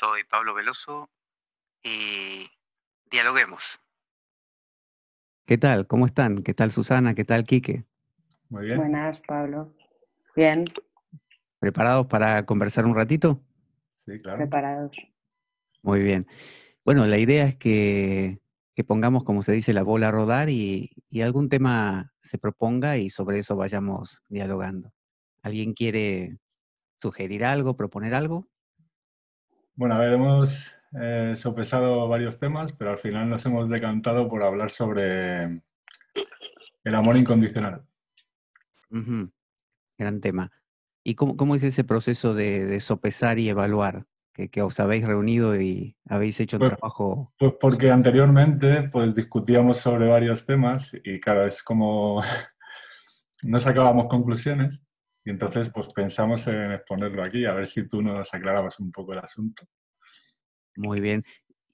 soy Pablo Veloso y dialoguemos. ¿Qué tal? ¿Cómo están? ¿Qué tal Susana? ¿Qué tal Quique? Muy bien. Buenas, Pablo. Bien, ¿Preparados para conversar un ratito? Sí, claro. preparados. Muy bien. Bueno, la idea es que, que pongamos, como se dice, la bola a rodar y, y algún tema se proponga y sobre eso vayamos dialogando. ¿Alguien quiere sugerir algo, proponer algo? Bueno, a ver, hemos eh, sopesado varios temas, pero al final nos hemos decantado por hablar sobre el amor incondicional. Gran tema. ¿Y cómo, cómo es ese proceso de, de sopesar y evaluar? Que, que os habéis reunido y habéis hecho un Pues- trabajo. Pues porque anteriormente pues discutíamos sobre varios temas y claro, es como no sacábamos conclusiones y entonces pues pensamos en exponerlo aquí, a ver si tú nos aclarabas un poco el asunto. Muy bien.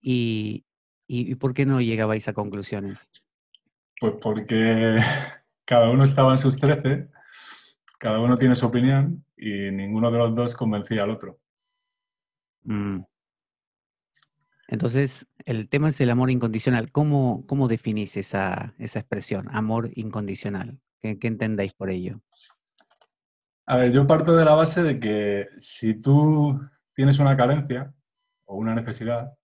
¿Y, y, y por qué no llegabais a conclusiones? Pues porque cada uno estaba en sus trece, cada uno tiene su opinión y ninguno de los dos convencía al otro. Mm. Entonces, el tema es el amor incondicional. ¿Cómo, cómo definís esa, esa expresión, amor incondicional? ¿Qué, qué entendéis por ello? A ver, yo parto de la base de que si tú tienes una carencia o una necesidad,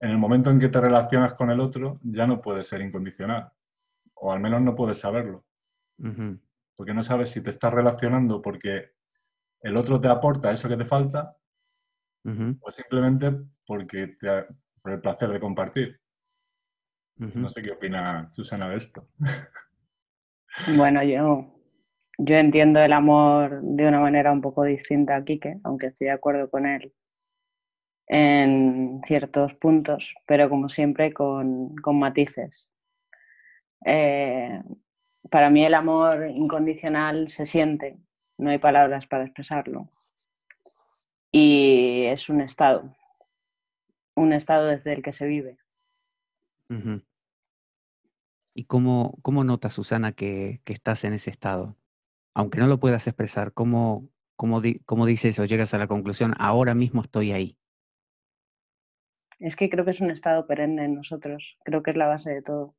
en el momento en que te relacionas con el otro ya no puedes ser incondicional, o al menos no puedes saberlo, porque no sabes si te estás relacionando porque el otro te aporta eso que te falta o simplemente porque te, por el placer de compartir. No sé qué opina Susana de esto. Bueno, yo, yo entiendo el amor de una manera un poco distinta a Quique, aunque estoy de acuerdo con él en ciertos puntos, pero como siempre con, con matices. Eh, para mí el amor incondicional se siente, no hay palabras para expresarlo. Y es un estado, un estado desde el que se vive. ¿Y cómo, cómo notas, Susana, que, que estás en ese estado? Aunque no lo puedas expresar, ¿cómo, cómo, di- cómo dices o llegas a la conclusión, ahora mismo estoy ahí? Es que creo que es un estado perenne en nosotros, creo que es la base de todo.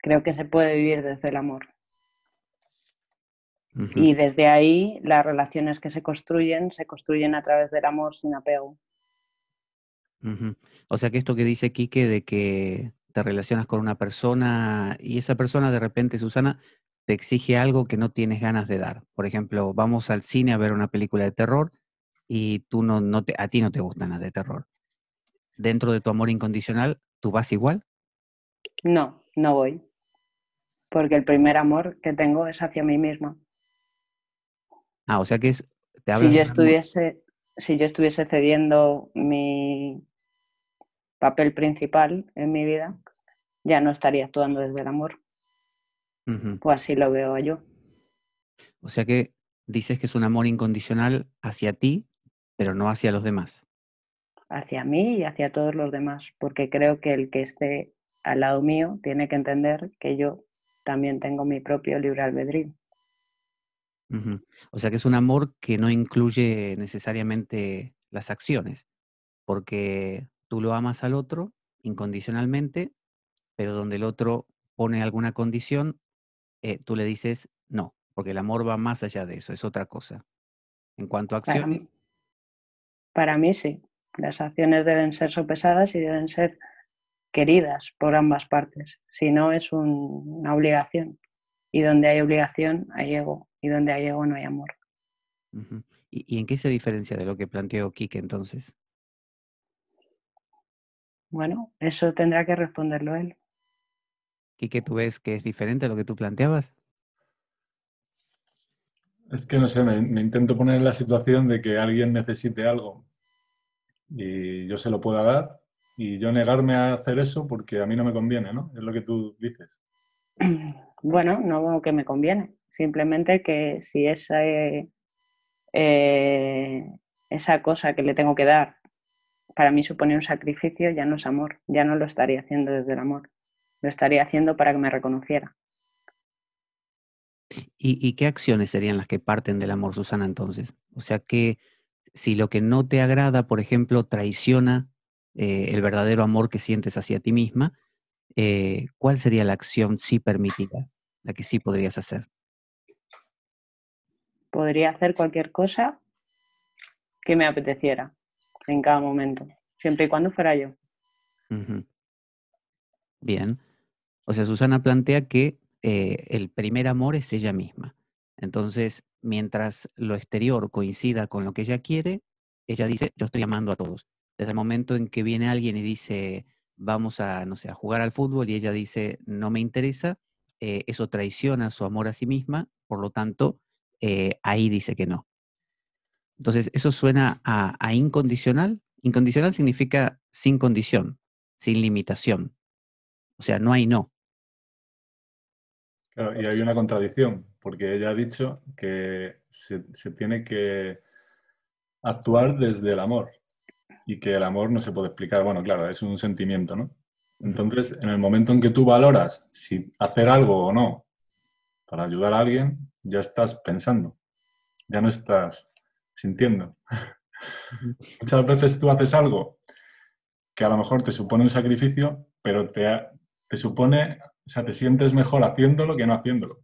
Creo que se puede vivir desde el amor. Y desde ahí las relaciones que se construyen se construyen a través del amor sin apego. O sea que esto que dice Quique de que te relacionas con una persona y esa persona de repente, Susana, te exige algo que no tienes ganas de dar. Por ejemplo, vamos al cine a ver una película de terror y tú no, no te, a ti no te gustan las de terror. Dentro de tu amor incondicional, ¿tú vas igual? No, no voy. Porque el primer amor que tengo es hacia mí misma. Ah, o sea que es, te Si yo estuviese, si yo estuviese cediendo mi papel principal en mi vida, ya no estaría actuando desde el amor. O así lo veo yo. O sea que dices que es un amor incondicional hacia ti, pero no hacia los demás. hacia mí y hacia todos los demás, porque creo que el que esté al lado mío tiene que entender que yo también tengo mi propio libre albedrío. O sea que es un amor que no incluye necesariamente las acciones, porque tú lo amas al otro incondicionalmente, pero donde el otro pone alguna condición, eh, tú le dices no, porque el amor va más allá de eso, es otra cosa. En cuanto a Para acciones, mí, para mí sí, las acciones deben ser sopesadas y deben ser queridas por ambas partes, si no es un- una obligación. Y donde hay obligación hay ego, y donde hay ego no hay amor. ¿Y, y en qué se diferencia de lo que planteó Quique entonces? Bueno, eso tendrá que responderlo él. Quique, ¿tú ves que es diferente a lo que tú planteabas? Es que no sé, me, me intento poner en la situación de que alguien necesite algo y yo se lo pueda dar y yo negarme a hacer eso porque a mí no me conviene, ¿no? Es lo que tú dices. Bueno, no que me conviene, simplemente que si esa, eh, eh, esa cosa que le tengo que dar para mí supone un sacrificio, ya no es amor, ya no lo estaría haciendo desde el amor, lo estaría haciendo para que me reconociera. ¿Y, y qué acciones serían las que parten del amor, Susana, entonces? O sea, ¿qué, si lo que no te agrada, por ejemplo, traiciona eh, el verdadero amor que sientes hacia ti misma, eh, ¿cuál sería la acción sí permitida, la que sí podrías hacer? Podría hacer cualquier cosa que me apeteciera en cada momento, siempre y cuando fuera yo. Bien. O sea, Susana plantea que eh, el primer amor es ella misma. Entonces, mientras lo exterior coincida con lo que ella quiere, ella dice, yo estoy amando a todos. Desde el momento en que viene alguien y dice, vamos a, no sé, a jugar al fútbol y ella dice, no me interesa, eh, eso traiciona su amor a sí misma, por lo tanto, eh, ahí dice que no. Entonces, eso suena a, incondicional. Incondicional significa sin condición, sin limitación. O sea, no hay no. Y hay una contradicción, porque ella ha dicho que se, tiene que actuar desde el amor y que el amor no se puede explicar. Bueno, claro, es un sentimiento, ¿no? Entonces, en el momento en que tú valoras si hacer algo o no para ayudar a alguien, ya estás pensando, ya no estás sintiendo. Muchas veces tú haces algo que a lo mejor te supone un sacrificio, pero te, te supone, o sea, te sientes mejor haciéndolo que no haciéndolo.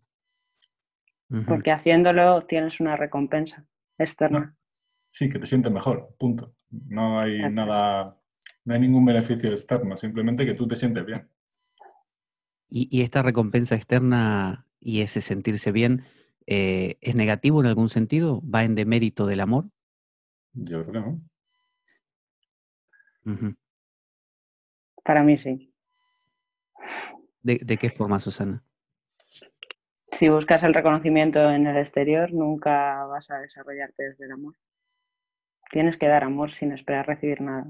Porque haciéndolo tienes una recompensa externa. Sí, que te sientes mejor, punto. No hay nada, no hay ningún beneficio externo, simplemente que tú te sientes bien. ¿Y, esta recompensa externa y ese sentirse bien eh, es negativo en algún sentido? ¿Va en demérito del amor? Yo creo que no. Para mí sí. ¿De, qué forma, Susana? Si buscas el reconocimiento en el exterior, nunca vas a desarrollarte desde el amor. Tienes que dar amor sin esperar recibir nada.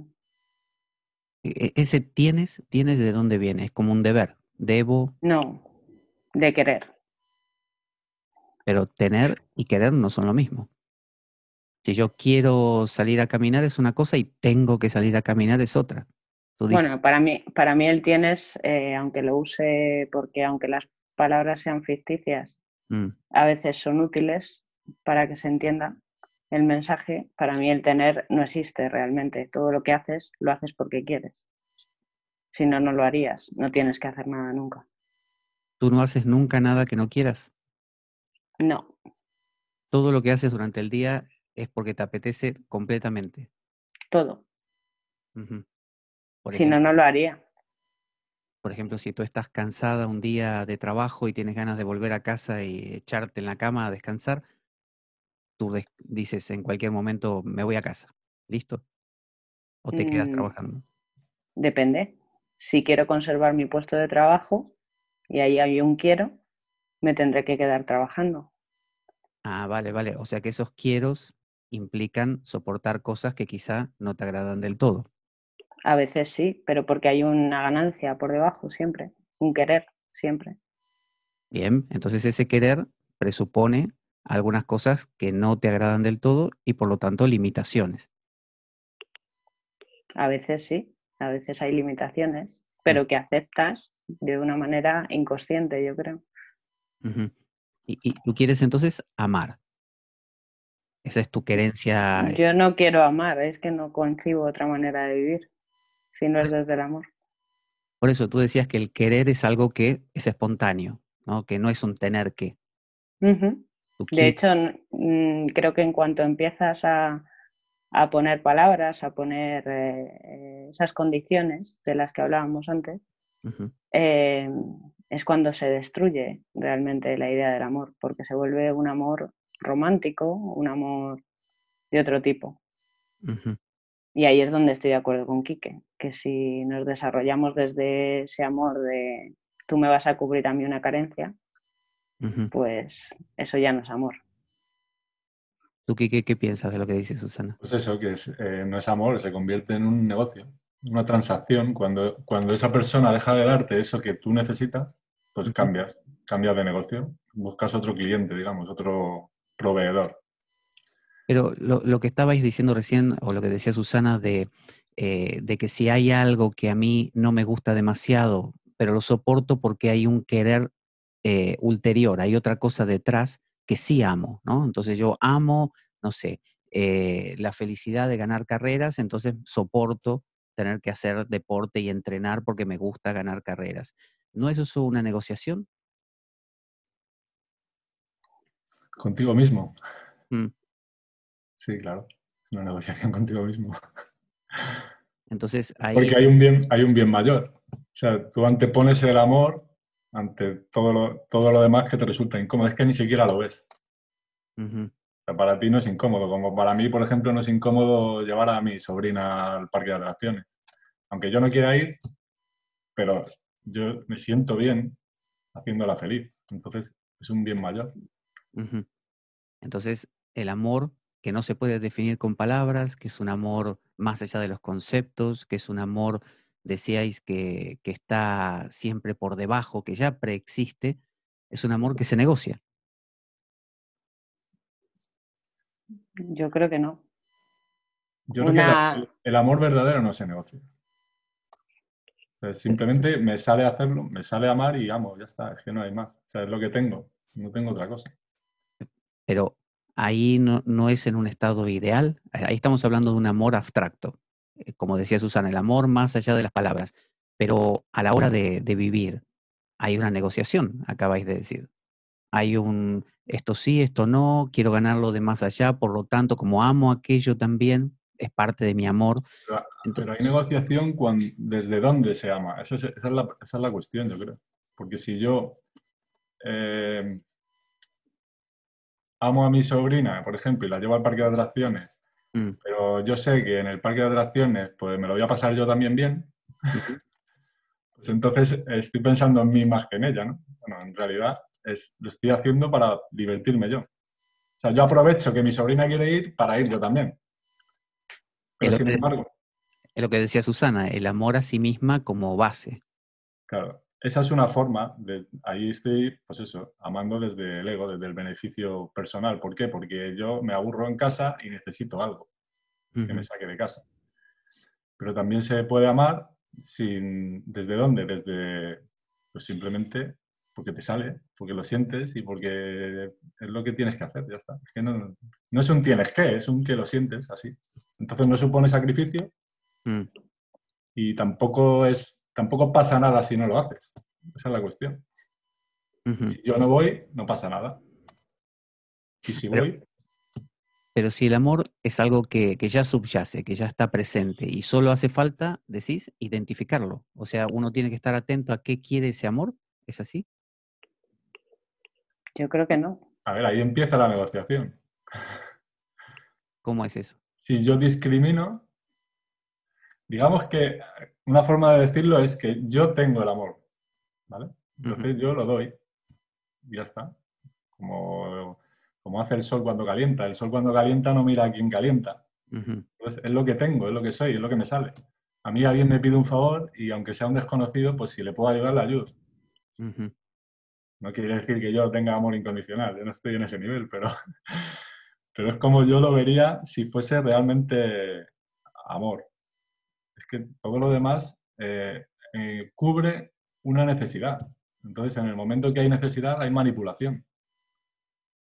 E, e, ese tienes, tienes de dónde viene, es como un deber. Debo. No, de querer. Pero tener y querer no son lo mismo. Si yo quiero salir a caminar es una cosa y tengo que salir a caminar es otra. Bueno, para mí, para mí el tienes, eh, aunque lo use, porque aunque las palabras sean ficticias, mm. a veces son útiles para que se entienda el mensaje. Para mí el tener no existe realmente. Todo lo que haces, lo haces porque quieres. Si no, no lo harías. No tienes que hacer nada nunca. ¿Tú no haces nunca nada que no quieras? No. Todo lo que haces durante el día es porque te apetece completamente. Todo si no, no lo haría. Por ejemplo, si tú estás cansada un día de trabajo y tienes ganas de volver a casa y echarte en la cama a descansar, tú dices en cualquier momento, me voy a casa. ¿Listo? ¿O te quedas mm, trabajando? Depende. Si quiero conservar mi puesto de trabajo y ahí hay un quiero, me tendré que quedar trabajando. Ah, vale, vale. O sea que esos quieros implican soportar cosas que quizá no te agradan del todo. A veces sí, pero porque hay una ganancia por debajo siempre, un querer siempre. Bien, entonces ese querer presupone algunas cosas que no te agradan del todo y por lo tanto limitaciones. A veces sí, a veces hay limitaciones, pero mm. que aceptas de una manera inconsciente, yo creo. y, y, tú quieres entonces amar. Esa es tu querencia. Yo no quiero amar, es que no concibo otra manera de vivir si no es desde el amor. Por eso tú decías que el querer es algo que es espontáneo, ¿no? que no es un tener que. De hecho, mm, creo que en cuanto empiezas a, poner palabras, a poner eh, esas condiciones de las que hablábamos antes, eh, es cuando se destruye realmente la idea del amor, porque se vuelve un amor romántico, un amor de otro tipo. Y ahí es donde estoy de acuerdo con Quique, que si nos desarrollamos desde ese amor de tú me vas a cubrir a mí una carencia, pues eso ya no es amor. ¿Tú Quique qué piensas de lo que dice Susana? Pues eso, que eh, no es amor, se convierte en un negocio, una transacción. Cuando, cuando esa persona deja de darte eso que tú necesitas, pues cambias, cambias de negocio, buscas otro cliente, digamos, otro proveedor. Pero lo, que estabais diciendo recién, o lo que decía Susana, de, eh, de que si hay algo que a mí no me gusta demasiado, pero lo soporto porque hay un querer eh, ulterior, hay otra cosa detrás que sí amo, ¿no? Entonces yo amo, no sé, eh, la felicidad de ganar carreras, entonces soporto tener que hacer deporte y entrenar porque me gusta ganar carreras. ¿No es eso una negociación? Contigo mismo. Mm. Sí, claro. Es una negociación contigo mismo. Entonces, ahí... Porque hay un bien, hay un bien mayor. O sea, tú antepones el amor ante todo lo, todo lo demás que te resulta incómodo. Es que ni siquiera lo ves. O sea, para ti no es incómodo, como para mí, por ejemplo, no es incómodo llevar a mi sobrina al parque de atracciones. Aunque yo no quiera ir, pero yo me siento bien haciéndola feliz. Entonces, es un bien mayor. Entonces, el amor que no se puede definir con palabras, que es un amor más allá de los conceptos, que es un amor, decíais, que, que está siempre por debajo, que ya preexiste, es un amor que se negocia. Yo creo que no. Yo creo que el, el amor verdadero no se negocia. O sea, simplemente me sale hacerlo, me sale amar y amo, ya está, es que no hay más. O sea, es lo que tengo, no tengo otra cosa. Pero ahí no, no es en un estado ideal, ahí estamos hablando de un amor abstracto, eh, como decía Susana, el amor más allá de las palabras, pero a la hora de, de vivir hay una negociación, acabáis de decir. Hay un, esto sí, esto no, quiero ganarlo de más allá, por lo tanto, como amo aquello también, es parte de mi amor. Pero, Entonces, pero hay negociación cuando, desde dónde se ama. Esa es, esa es la, esa es la cuestión, yo creo. Porque si yo eh, amo a mi sobrina, por ejemplo, y la llevo al parque de atracciones, mm, pero yo sé que en el parque de atracciones pues me lo voy a pasar yo también bien, pues entonces estoy pensando en mí más que en ella, ¿no? Bueno, en realidad es, lo estoy haciendo para divertirme yo. O sea, yo aprovecho que mi sobrina quiere ir para ir yo también. Pero sin que- embargo, es lo que decía Susana, el amor a sí misma como base. Claro, esa es una forma de, ahí estoy, pues eso, amando desde el ego, desde el beneficio personal. ¿Por qué? Porque yo me aburro en casa y necesito algo que me saque de casa. Pero también se puede amar sin, ¿desde dónde? Desde, pues simplemente porque te sale, porque lo sientes y porque es lo que tienes que hacer, ya está. Es que no, no es un tienes que, es un que lo sientes así. Entonces no supone sacrificio mm, y tampoco es tampoco pasa nada si no lo haces. Esa es la cuestión. Si yo no voy, no pasa nada. Y si Pero- voy, Pero si el amor es algo que, que ya subyace, que ya está presente y solo hace falta, decís, identificarlo. O sea, uno tiene que estar atento a qué quiere ese amor. ¿Es así? Yo creo que no. a ver, ahí empieza la negociación. ¿Cómo es eso? Si yo discrimino, digamos que una forma de decirlo es que yo tengo el amor, ¿vale? Entonces yo lo doy y ya está. Como, como hace el sol cuando calienta. El sol cuando calienta no mira a quién calienta. Pues es lo que tengo, es lo que soy, es lo que me sale. A mí alguien me pide un favor y aunque sea un desconocido, pues si le puedo ayudar, le ayudo. No quiere decir que yo tenga amor incondicional, yo no estoy en ese nivel, pero, pero es como yo lo vería si fuese realmente amor. Que todo lo demás eh, eh, cubre una necesidad. Entonces, en el momento que hay necesidad, hay manipulación.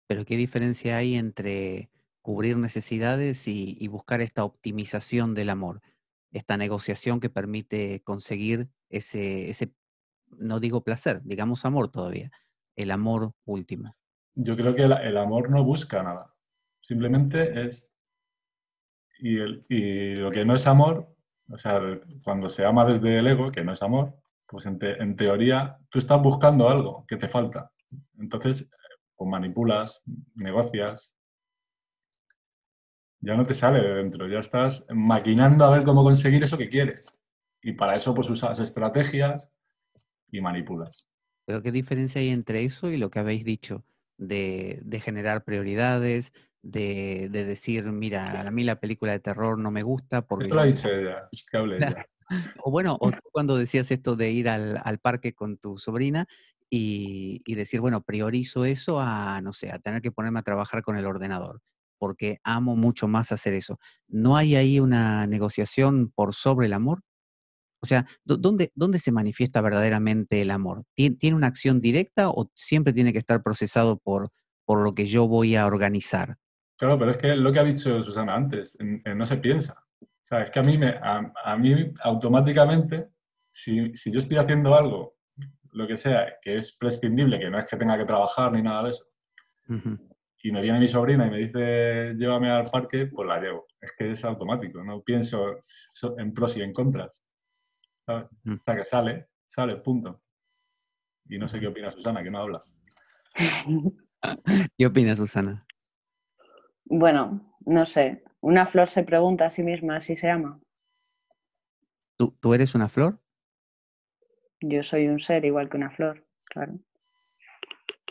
Pero ¿qué diferencia hay entre cubrir necesidades y, y buscar esta optimización del amor? Esta negociación que permite conseguir ese, ese, no digo placer, digamos amor todavía, el amor último. Yo creo que el, el amor no busca nada. Simplemente es... Y, el- y lo que no es amor, o sea, cuando se ama desde el ego, que no es amor, pues en, te- en teoría tú estás buscando algo que te falta. Entonces, pues manipulas, negocias. Ya no te sale de dentro, ya estás maquinando a ver cómo conseguir eso que quieres. Y para eso pues usas estrategias y manipulas. Pero ¿qué diferencia hay entre eso y lo que habéis dicho de, de generar prioridades, de, de decir, mira, a mí la película de terror no me gusta porque... O bueno, o tú cuando decías esto de ir al, al parque con tu sobrina y, y decir, bueno, priorizo eso a, no sé, a tener que ponerme a trabajar con el ordenador, porque amo mucho más hacer eso. ¿No hay ahí una negociación por sobre el amor? O sea, ¿dó- ¿dónde, dónde se manifiesta verdaderamente el amor? ¿Tien- ¿Tiene una acción directa o siempre tiene que estar procesado por, por lo que yo voy a organizar? Claro, pero es que lo que ha dicho Susana antes, en- en no se piensa. O sea, es que a mí, me, a, a mí automáticamente, si, si yo estoy haciendo algo, lo que sea, que es prescindible, que no es que tenga que trabajar ni nada de eso, y me viene mi sobrina y me dice llévame al parque, pues la llevo. Es que es automático, no pienso so- en pros y en contras. ¿sabes? Mm. O sea, que sale, sale, punto. Y no sé qué opina Susana, que no habla. ¿Qué opinas, Susana? Bueno, no sé. Una flor se pregunta a sí misma si se ama. ¿Tú, tú eres una flor? Yo soy un ser igual que una flor, claro.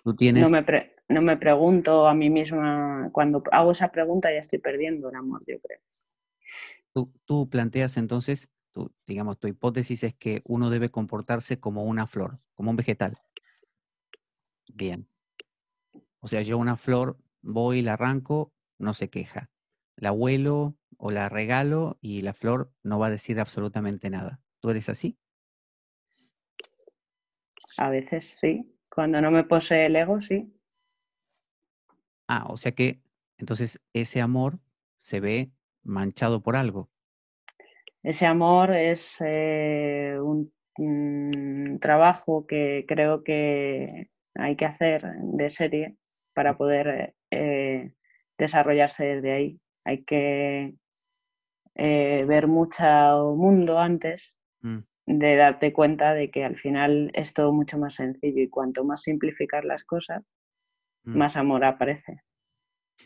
¿Tú tienes, No me, pre- no me pregunto a mí misma, cuando hago esa pregunta ya estoy perdiendo el amor, yo creo. tú, tú planteas entonces, tú, digamos, tu hipótesis es que uno debe comportarse como una flor, como un vegetal. Bien. O sea, yo una flor voy y la arranco, no se queja. La huelo o la regalo y la flor no va a decir absolutamente nada. ¿Tú eres así? A veces sí. Cuando no me posee el ego, sí. Ah, o sea que entonces ese amor se ve manchado por algo. Ese amor es eh, un, un trabajo que creo que hay que hacer de serie para poder eh, desarrollarse desde ahí. Hay que eh, ver mucho mundo antes Mm, de darte cuenta de que al final es todo mucho más sencillo y cuanto más simplificar las cosas, mm. más amor aparece.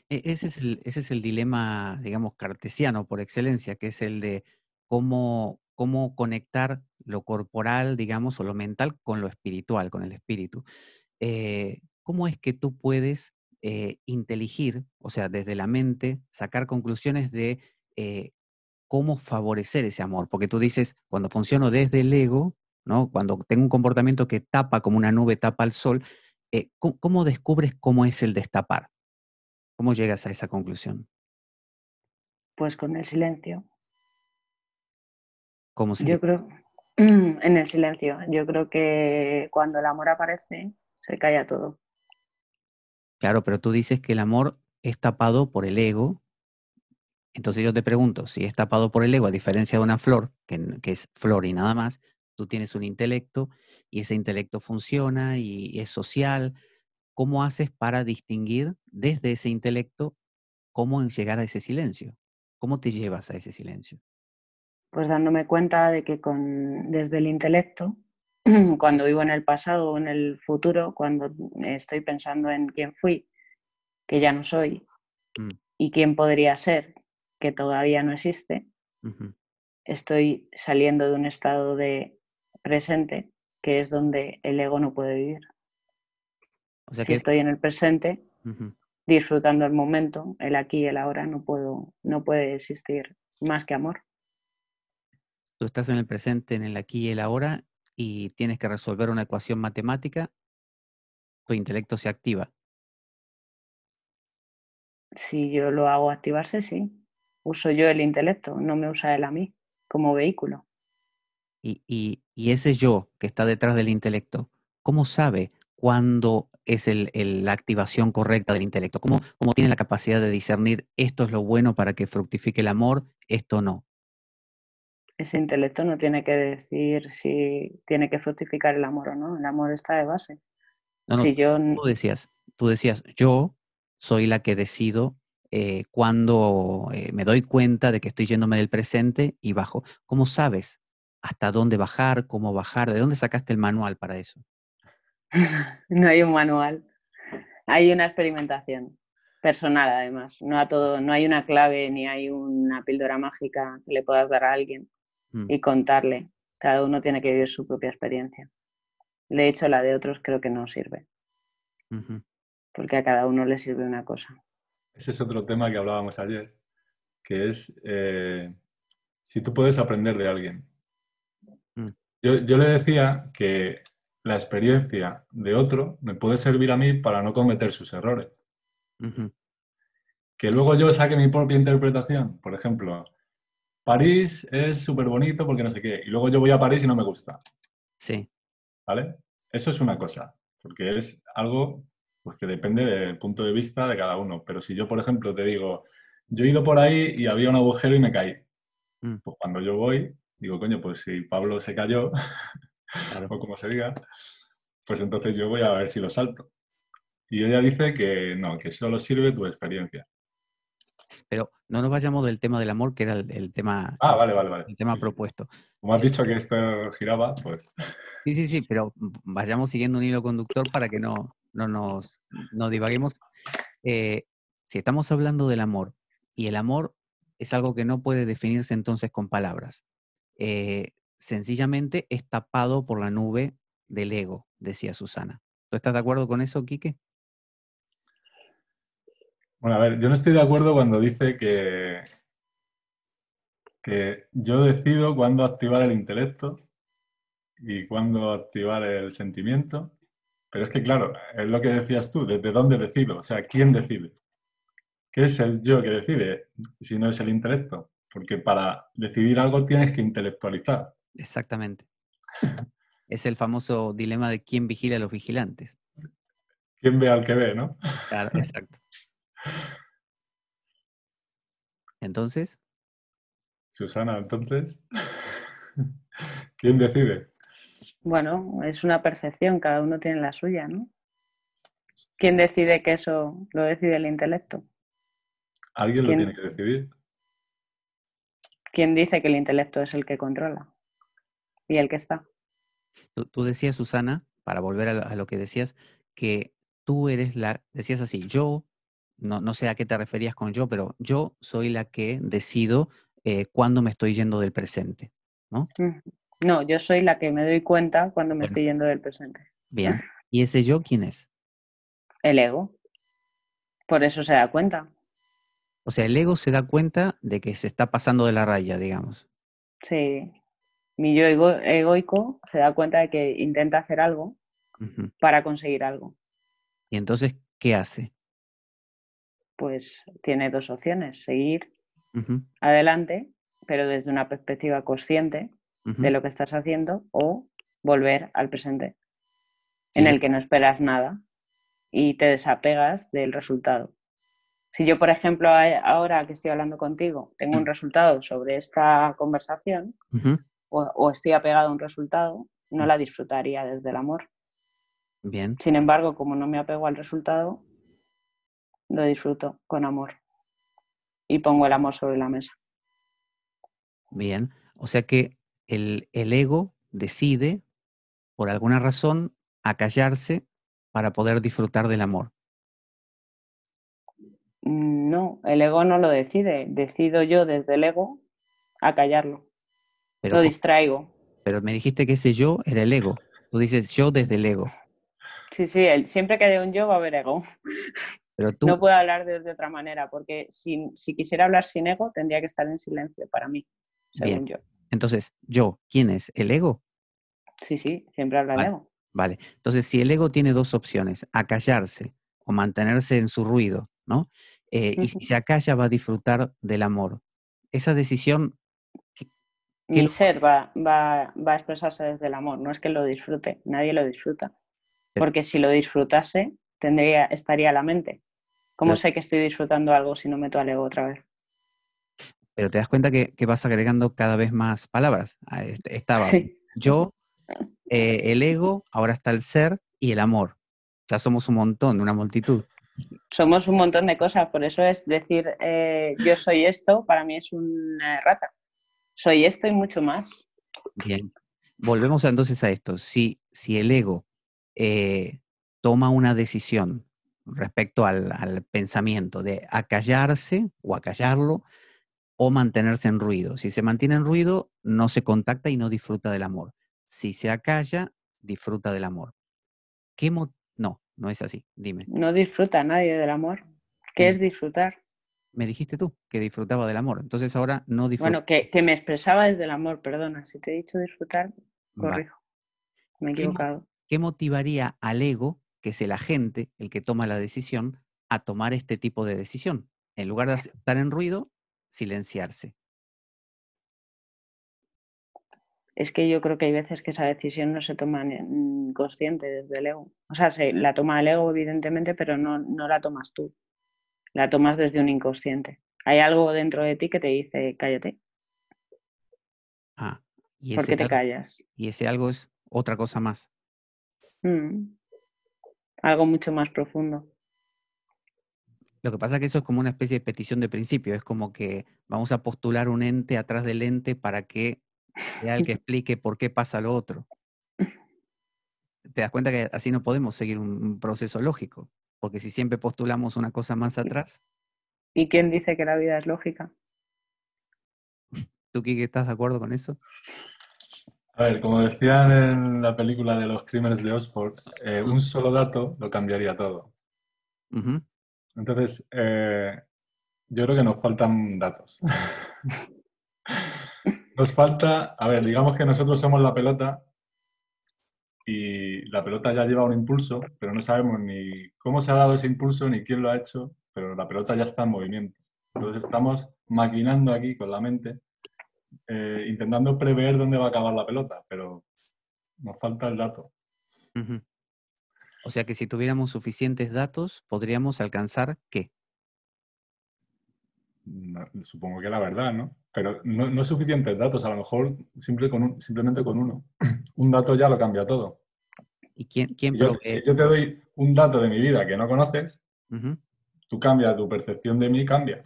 E- Ese es el, ese es el dilema, digamos, cartesiano por excelencia, que es el de cómo, cómo conectar lo corporal, digamos, o lo mental con lo espiritual, con el espíritu. Eh, ¿cómo es que tú puedes eh, inteligir, o sea, desde la mente, sacar conclusiones de eh, cómo favorecer ese amor? Porque tú dices, cuando funciono desde el ego, ¿no? Cuando tengo un comportamiento que tapa como una nube tapa al sol, eh, ¿cómo, cómo descubres cómo es el destapar? ¿Cómo llegas a esa conclusión? Pues con el silencio. ¿Cómo se Yo creo, en el silencio, yo creo que cuando el amor aparece, se calla todo. Claro, pero tú dices que el amor es tapado por el ego. Entonces yo te pregunto, si es tapado por el ego, a diferencia de una flor, que, es flor y nada más, tú tienes un intelecto y ese intelecto funciona y es social. ¿Cómo haces para distinguir desde ese intelecto cómo llegar a ese silencio? ¿Cómo te llevas a ese silencio? Pues dándome cuenta de que con, desde el intelecto, cuando vivo en el pasado o en el futuro, cuando estoy pensando en quién fui, que ya no soy, Mm. y quién podría ser, que todavía no existe, estoy saliendo de un estado de presente, que es donde el ego no puede vivir. O sea si que estoy en el presente, disfrutando el momento, el aquí y el ahora, no, puedo, no puede existir más que amor. tú estás en el presente, en el aquí y el ahora, y tienes que resolver una ecuación matemática, tu intelecto se activa. Si yo lo hago activarse, sí. Uso yo el intelecto, no me usa él a mí como vehículo. Y, y- y ese yo que está detrás del intelecto, ¿cómo sabe cuándo es el- el- la activación correcta del intelecto? ¿Cómo, cómo tiene la capacidad de discernir esto es lo bueno para que fructifique el amor, esto no? Ese intelecto no tiene que decir si tiene que fructificar el amor o no. El amor está de base. No, no, si yo tú decías, tú decías, yo soy la que decido eh, cuando eh, me doy cuenta de que estoy yéndome del presente y bajo. ¿Cómo sabes hasta dónde bajar, cómo bajar? ¿De dónde sacaste el manual para eso? no hay un manual, hay una experimentación personal además. No a todo, no hay una clave ni hay una píldora mágica que le puedas dar a alguien Mm, y contarle. Cada uno tiene que vivir su propia experiencia. De hecho, la de otros creo que no sirve, porque a cada uno le sirve una cosa. Ese es otro tema que hablábamos ayer, que es eh, si tú puedes aprender de alguien. Mm. Yo, yo le decía que la experiencia de otro me puede servir a mí para no cometer sus errores. Que luego yo saque mi propia interpretación. Por ejemplo, París es súper bonito porque no sé qué. Y luego yo voy a París y no me gusta. Sí, ¿Vale? Eso es una cosa, porque es algo Pues que depende del punto de vista de cada uno. Pero si yo, por ejemplo, te digo, yo he ido por ahí y había un agujero y me caí. Mm. Pues cuando yo voy, digo, coño, pues si Pablo se cayó, Claro. o como se diga, pues entonces yo voy a ver si lo salto. Y ella dice que no, que solo sirve tu experiencia. Pero no nos vayamos del tema del amor, que era el, el tema, Ah, vale, vale, vale. el tema propuesto. Como has dicho que esto giraba, pues Sí, sí, sí, pero vayamos siguiendo un hilo conductor para que no, no nos no divaguemos. Eh, si estamos hablando del amor, y el amor es algo que no puede definirse entonces con palabras, eh, sencillamente es tapado por la nube del ego, decía Susana. ¿Tú estás de acuerdo con eso, Quique? Bueno, a ver, yo no estoy de acuerdo cuando dice que, que yo decido cuándo activar el intelecto y cuándo activar el sentimiento. Pero es que, claro, es lo que decías tú, ¿desde dónde decido? O sea, ¿quién decide? ¿Qué es el yo que decide si no es el intelecto? Porque para decidir algo tienes que intelectualizar. Exactamente. Es el famoso dilema de quién vigila a los vigilantes. ¿Quién ve al que ve, no? Claro, exacto. Entonces, Susana, entonces, ¿quién decide? Bueno, es una percepción, cada uno tiene la suya, ¿no? ¿Quién decide que eso lo decide el intelecto? Alguien lo tiene que decidir. ¿Quién dice que el intelecto es el que controla? Y el que está. tú, tú decías, Susana, para volver a lo, a lo que decías, que tú eres la, decías así, yo, no, no sé a qué te referías con yo, pero yo soy la que decido eh, cuándo me estoy yendo del presente, ¿no? No, yo soy la que me doy cuenta cuando me Bueno. estoy yendo del presente. Bien. ¿Y ese yo quién es? El ego. Por eso se da cuenta. O sea, el ego se da cuenta de que se está pasando de la raya, digamos. Sí. Mi yo ego- egoico se da cuenta de que intenta hacer algo para conseguir algo. Y entonces, ¿qué hace? Pues tiene dos opciones, seguir adelante, pero desde una perspectiva consciente de lo que estás haciendo, o volver al presente, en el que no esperas nada y te desapegas del resultado. Si yo, por ejemplo, ahora que estoy hablando contigo, tengo un resultado sobre esta conversación o, o estoy apegado a un resultado, no la disfrutaría desde el amor. Bien. Sin embargo, como no me apego al resultado, lo disfruto con amor y pongo el amor sobre la mesa. Bien. O sea que el, el ego decide, por alguna razón, acallarse para poder disfrutar del amor. Mm, No, el ego no lo decide, decido yo desde el ego acallarlo, Pero, lo distraigo. pero me dijiste que ese yo era el ego. Tú dices yo desde el ego. Sí, sí, el- siempre que haya un yo va a haber ego. Pero tú, No puedo hablar de, de otra manera, porque si, si quisiera hablar sin ego, tendría que estar en silencio para mí, según yo. entonces, yo, ¿quién es? ¿El ego? Sí, sí, siempre habla el Vale. ego. Vale. Entonces, si el ego tiene dos opciones, acallarse o mantenerse en su ruido, ¿no? Eh, y si se acalla, va a disfrutar del amor. Esa decisión, ¿qué Mi lo- ser va, va, va a expresarse desde el amor, no es que lo disfrute, nadie lo disfruta. Pero- Porque si lo disfrutase, tendría, estaría la mente. ¿Cómo sé que estoy disfrutando algo si no meto al ego otra vez? pero te das cuenta que, que vas agregando cada vez más palabras. Ah, est- Estaba Sí. yo, eh, el ego, ahora está el ser y el amor. Ya somos un montón, una multitud. Somos un montón de cosas, por eso es decir eh, yo soy esto, para mí es una rata. Soy esto y mucho más. Bien. Volvemos entonces a esto. Si, si el ego eh, toma una decisión respecto al, al pensamiento de acallarse o acallarlo o mantenerse en ruido. Si se mantiene en ruido, no se contacta y no disfruta del amor. Si se acalla, disfruta del amor. ¿Qué no, no es así. Dime. No disfruta nadie del amor. ¿Qué Mm. es disfrutar? Me dijiste tú que disfrutaba del amor. Entonces ahora no disfruta. Bueno, que, que me expresaba desde el amor, perdona. Si te he dicho disfrutar, corrijo. Me he ¿Qué equivocado. ¿Qué motivaría al ego, que es el agente, el que toma la decisión, a tomar este tipo de decisión? En lugar de estar en ruido, silenciarse. es que yo creo que hay veces que esa decisión no se toma en consciente desde el ego. O sea, se, la toma el ego, evidentemente, pero no, no la tomas tú. La tomas desde un inconsciente. Hay algo dentro de ti que te dice, cállate. Ah, y ¿Por ese qué te algo, callas? y ese algo es otra cosa más. Mm. Algo mucho más profundo. Lo que pasa es que eso es como una especie de petición de principio, es como que vamos a postular un ente atrás del ente para que sea el que explique por qué pasa lo otro. Te das cuenta que así no podemos seguir un, proceso lógico, porque si siempre postulamos una cosa más atrás, ¿Y quién dice que la vida es lógica? ¿tú Kike estás de acuerdo con eso? A ver, como decían en la película de los crímenes de Oxford, eh, un solo dato lo cambiaría todo. Entonces, eh, yo creo que nos faltan datos. Nos falta, a ver, digamos que nosotros somos la pelota y la pelota ya lleva un impulso, pero no sabemos ni cómo se ha dado ese impulso ni quién lo ha hecho, pero la pelota ya está en movimiento. Entonces estamos maquinando aquí con la mente, eh, intentando prever dónde va a acabar la pelota, pero nos falta el dato. O sea que si tuviéramos suficientes datos, podríamos alcanzar qué? No, supongo que la verdad, ¿no? Pero no, no suficientes datos, a lo mejor simple con un- simplemente con uno. Un dato ya lo cambia todo. ¿Y quién, quién yo, si yo te doy un dato de mi vida que no conoces, tú cambias, tu percepción de mí cambia.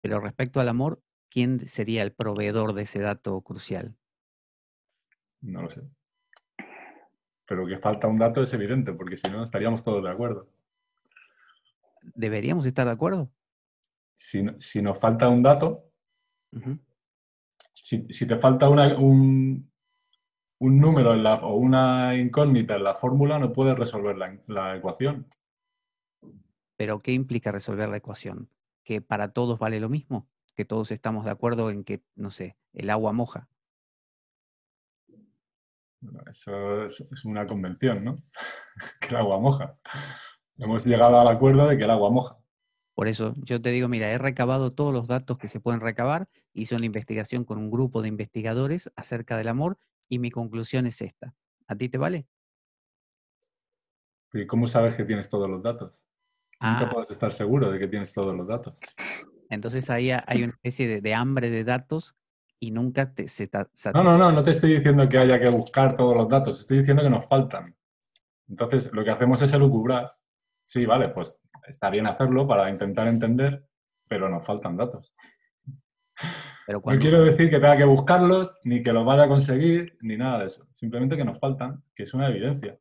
Pero respecto al amor, ¿quién sería el proveedor de ese dato crucial? No lo sé. Pero que falta un dato es evidente, porque si no estaríamos todos de acuerdo. ¿Deberíamos estar de acuerdo? Si, si nos falta un dato, si, si te falta una- un, un número en la- o una incógnita en la fórmula, no puedes resolver la, la ecuación. Pero ¿qué implica resolver la ecuación? ¿Que para todos vale lo mismo? ¿Que todos estamos de acuerdo en que, no sé, el agua moja? Bueno, eso es, es una convención, ¿no? que el agua moja. Hemos llegado al acuerdo de que el agua moja. Por eso yo te digo, mira, he recabado todos los datos que se pueden recabar, hice una investigación con un grupo de investigadores acerca del amor y mi conclusión es esta. ¿A ti te vale? ¿Y cómo sabes que tienes todos los datos? Nunca Ah, puedes estar seguro de que tienes todos los datos. Entonces ahí ha- hay una especie de, de hambre de datos y nunca te, se ta- No, satisface. no, no, no te estoy diciendo que haya que buscar todos los datos, estoy diciendo que nos faltan. Entonces, lo que hacemos es elucubrar. Sí, vale, pues está bien hacerlo para intentar entender, pero nos faltan datos. Pero No quiero decir que tenga que buscarlos, ni que los vaya a conseguir, ni nada de eso. Simplemente que nos faltan, que es una evidencia.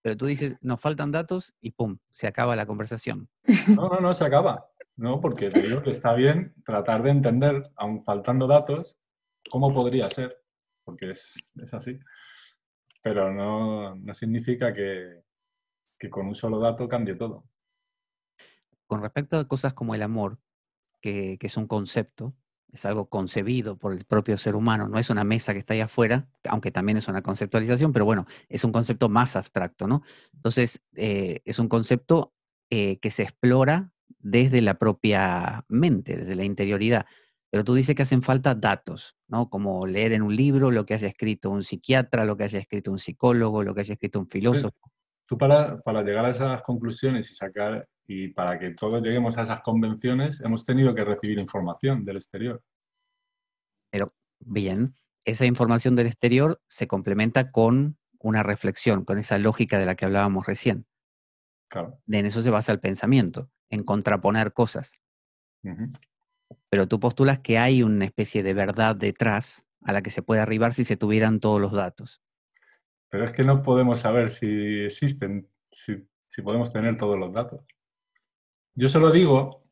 pero tú dices, nos faltan datos y pum, se acaba la conversación. No, no, no se acaba. No, porque te que está bien tratar de entender, aun faltando datos, cómo podría ser, porque es, es así. Pero no, no significa que, que con un solo dato cambie todo. Con respecto a cosas como el amor, que, que es un concepto, es algo concebido por el propio ser humano, no es una mesa que está ahí afuera, aunque también es una conceptualización, pero bueno, es un concepto más abstracto, ¿no? Entonces, eh, es un concepto eh, que se explora desde la propia mente, desde la interioridad. Pero tú dices que hacen falta datos, ¿no? Como leer en un libro lo que haya escrito un psiquiatra, lo que haya escrito un psicólogo, lo que haya escrito un filósofo. Tú para, para llegar a esas conclusiones y sacar, y para que todos lleguemos a esas convenciones, hemos tenido que recibir información del exterior. Bien, esa información del exterior se complementa con una reflexión, con esa lógica de la que hablábamos recién. Claro. En eso se basa el pensamiento, en contraponer cosas. Pero tú postulas que hay una especie de verdad detrás a la que se puede arribar si se tuvieran todos los datos. Pero es que no podemos saber si existen, si, si podemos tener todos los datos. Yo solo digo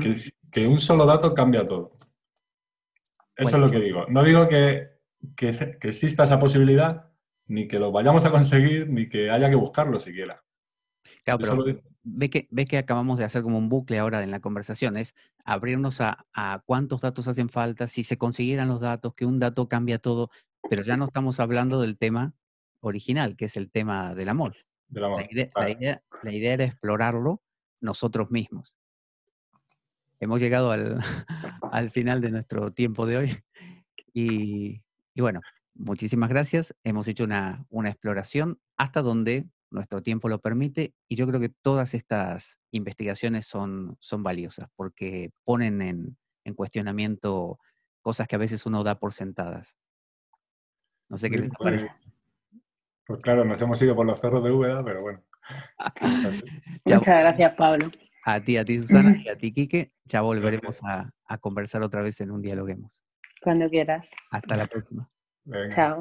que, que un solo dato cambia todo. Eso Bueno. es lo que digo. No digo que, que exista esa posibilidad, ni que lo vayamos a conseguir, ni que haya que buscarlo siquiera. Claro, pero solo ve que, ve que acabamos de hacer como un bucle ahora en la conversación, es abrirnos a, a cuántos datos hacen falta, si se consiguieran los datos, que un dato cambia todo, pero ya no estamos hablando del tema original, que es el tema del amor. del amor. La idea, la, Claro. idea, la idea era explorarlo nosotros mismos. Hemos llegado al, al final de nuestro tiempo de hoy y Y bueno, muchísimas gracias. Hemos hecho una, una exploración hasta donde nuestro tiempo lo permite y yo creo que todas estas investigaciones son, son valiosas porque ponen en, en cuestionamiento cosas que a veces uno da por sentadas. No sé qué Sí, les pues, parece. pues claro, nos hemos ido por los cerros de Úbeda, pero bueno. Muchas gracias, Pablo. A ti, a ti, Susana, y a ti, Quique. Ya volveremos a, a conversar otra vez en un dialoguemos. Cuando quieras. Hasta la próxima. Venga. Chao.